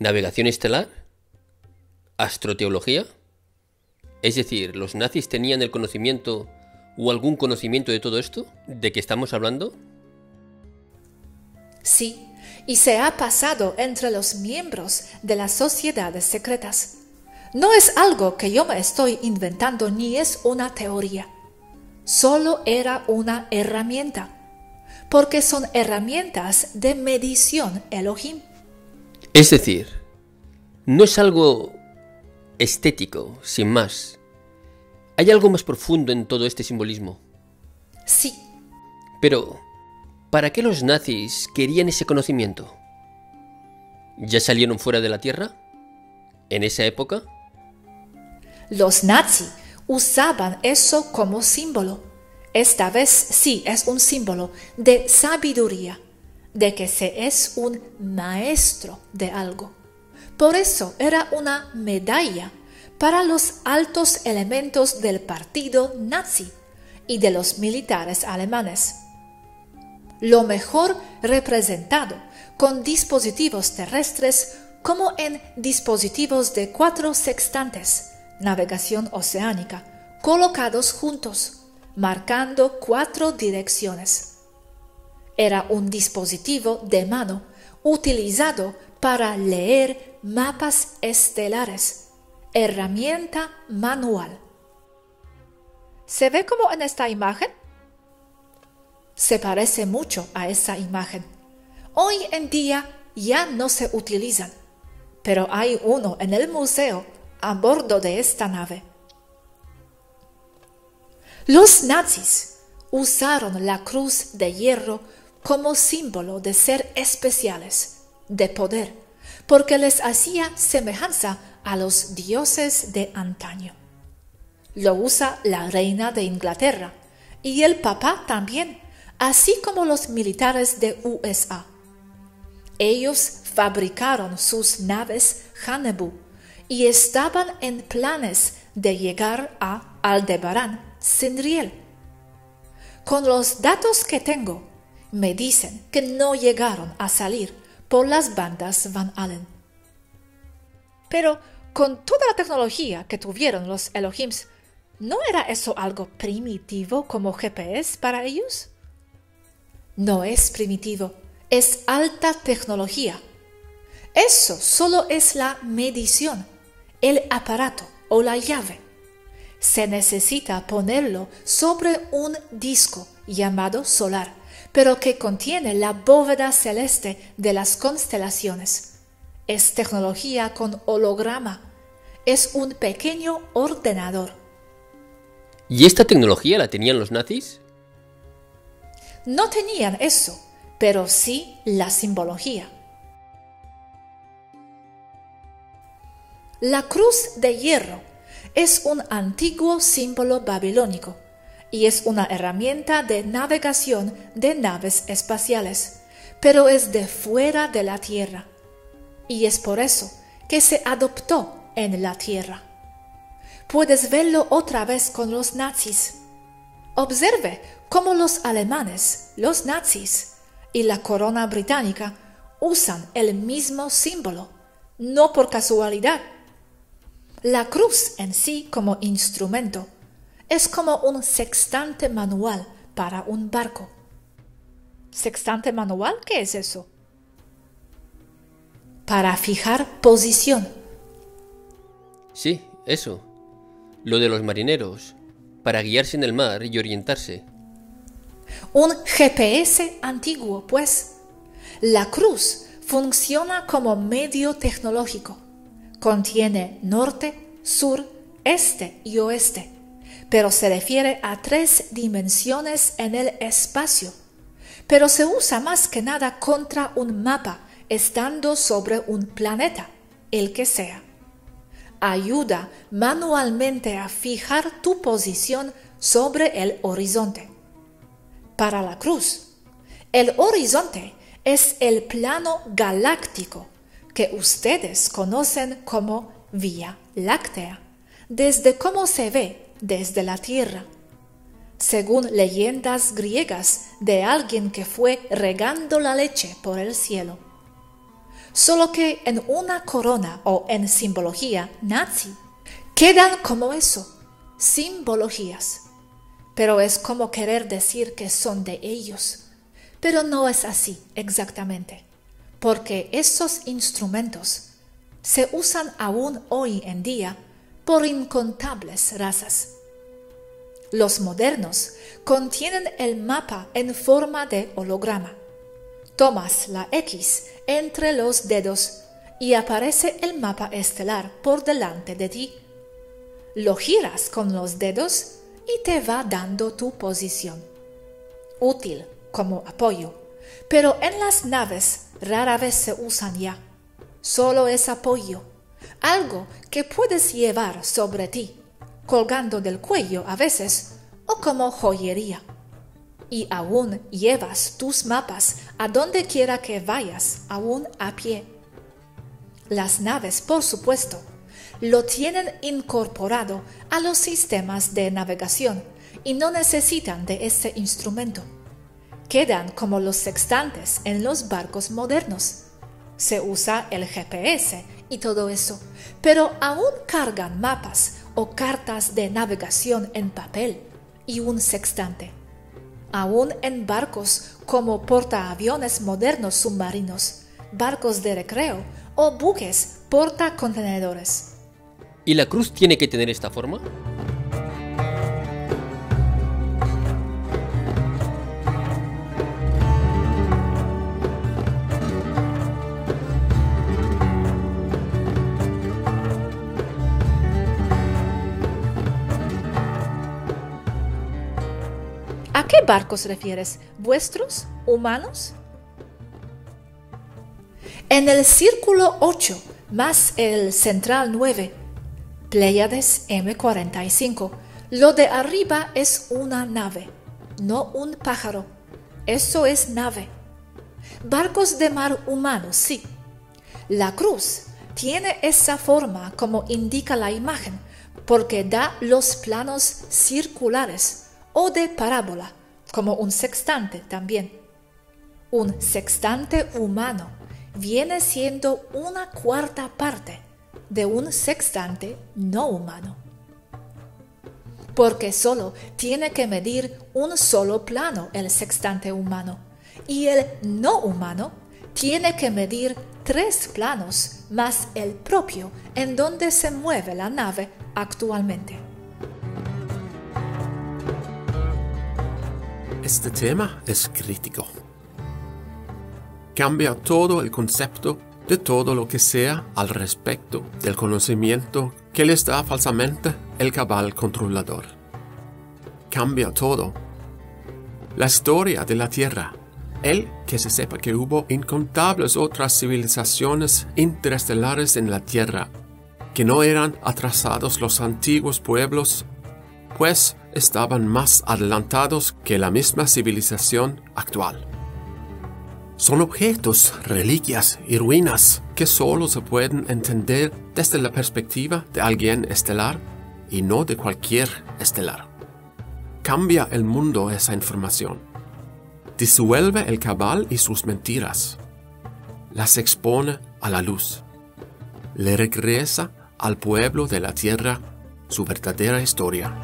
¿Navegación estelar? ¿Astroteología? Es decir, ¿los nazis tenían el conocimiento o algún conocimiento de todo esto? ¿De qué estamos hablando?
Sí, y se ha pasado entre los miembros de las sociedades secretas. No es algo que yo me estoy inventando ni es una teoría. Solo era una herramienta, porque son herramientas de medición Elohim.
Es decir, no es algo estético, sin más. Hay algo más profundo en todo este simbolismo.
Sí.
Pero, ¿para qué los nazis querían ese conocimiento? ¿Ya salieron fuera de la Tierra? ¿En esa época?
Los nazis usaban eso como símbolo. Esta vez sí es un símbolo de sabiduría, de que se es un maestro de algo. Por eso era una medalla para los altos elementos del partido nazi y de los militares alemanes. Lo mejor representado con dispositivos terrestres como en dispositivos de cuatro sextantes, navegación oceánica, colocados juntos, marcando cuatro direcciones. Era un dispositivo de mano utilizado para leer mapas estelares, herramienta manual. ¿Se ve como en esta imagen? Se parece mucho a esa imagen. Hoy en día ya no se utilizan, pero hay uno en el museo a bordo de esta nave. Los nazis usaron la cruz de hierro como símbolo de ser especiales de poder, porque les hacía semejanza a los dioses de antaño. Lo usa la reina de Inglaterra y el papá también, así como los militares de USA. Ellos fabricaron sus naves Hanebu y estaban en planes de llegar a Aldebarán sin riel. Con los datos que tengo, me dicen que no llegaron a salir por las bandas Van Allen. Pero con toda la tecnología que tuvieron los Elohims, ¿no era eso algo primitivo como GPS para ellos? No es primitivo, es alta tecnología. Eso solo es la medición, el aparato o la llave. Se necesita ponerlo sobre un disco llamado solar pero que contiene la bóveda celeste de las constelaciones. Es tecnología con holograma. Es un pequeño ordenador.
¿Y esta tecnología la tenían los nazis?
No tenían eso, pero sí la simbología. La cruz de hierro es un antiguo símbolo babilónico y es una herramienta de navegación de naves espaciales, pero es de fuera de la Tierra. Y es por eso que se adoptó en la Tierra. Puedes verlo otra vez con los nazis. Observe cómo los alemanes, los nazis y la corona británica usan el mismo símbolo, no por casualidad. La cruz en sí como instrumento es como un sextante manual para un barco. ¿Sextante manual? ¿Qué es eso? Para fijar posición.
Sí, eso. Lo de los marineros, para guiarse en el mar y orientarse.
Un GPS antiguo, pues. La cruz funciona como medio tecnológico. Contiene norte, sur, este y oeste pero se refiere a tres dimensiones en el espacio, pero se usa más que nada contra un mapa estando sobre un planeta, el que sea. Ayuda manualmente a fijar tu posición sobre el horizonte. Para la cruz, el horizonte es el plano galáctico que ustedes conocen como Vía Láctea, desde cómo se ve desde la Tierra. Según leyendas griegas de alguien que fue regando la leche por el cielo. Solo que en una corona o en simbología nazi quedan como eso, simbologías. Pero es como querer decir que son de ellos. Pero no es así exactamente porque esos instrumentos se usan aún hoy en día por incontables razas. Los modernos contienen el mapa en forma de holograma. Tomas la X entre los dedos y aparece el mapa estelar por delante de ti. Lo giras con los dedos y te va dando tu posición. Útil como apoyo, pero en las naves rara vez se usan ya. Solo es apoyo, algo que puedes llevar sobre ti, colgando del cuello a veces o como joyería. Y aún llevas tus mapas a donde quiera que vayas, aún a pie. Las naves, por supuesto, lo tienen incorporado a los sistemas de navegación y no necesitan de ese instrumento quedan como los sextantes en los barcos modernos. Se usa el GPS y todo eso, pero aún cargan mapas o cartas de navegación en papel y un sextante. Aún en barcos como portaaviones modernos submarinos, barcos de recreo o buques portacontenedores.
¿Y la cruz tiene que tener esta forma?
Qué barcos refieres? ¿Vuestros? ¿Humanos? En el círculo 8 más el central 9, Pleiades M45, lo de arriba es una nave, no un pájaro. Eso es nave. Barcos de mar humanos, sí. La cruz tiene esa forma como indica la imagen, porque da los planos circulares o de parábola como un sextante también. Un sextante humano viene siendo una cuarta parte de un sextante no humano. Porque solo tiene que medir un solo plano el sextante humano y el no humano tiene que medir tres planos más el propio en donde se mueve la nave actualmente.
Este tema es crítico. Cambia todo el concepto de todo lo que sea al respecto del conocimiento que les da falsamente el cabal controlador. Cambia todo. La historia de la Tierra. El que se sepa que hubo incontables otras civilizaciones interestelares en la Tierra, que no eran atrasados los antiguos pueblos pues estaban más adelantados que la misma civilización actual. Son objetos, reliquias y ruinas que solo se pueden entender desde la perspectiva de alguien estelar y no de cualquier estelar. Cambia el mundo esa información. Disuelve el cabal y sus mentiras. Las expone a la luz. Le regresa al pueblo de la tierra su verdadera historia.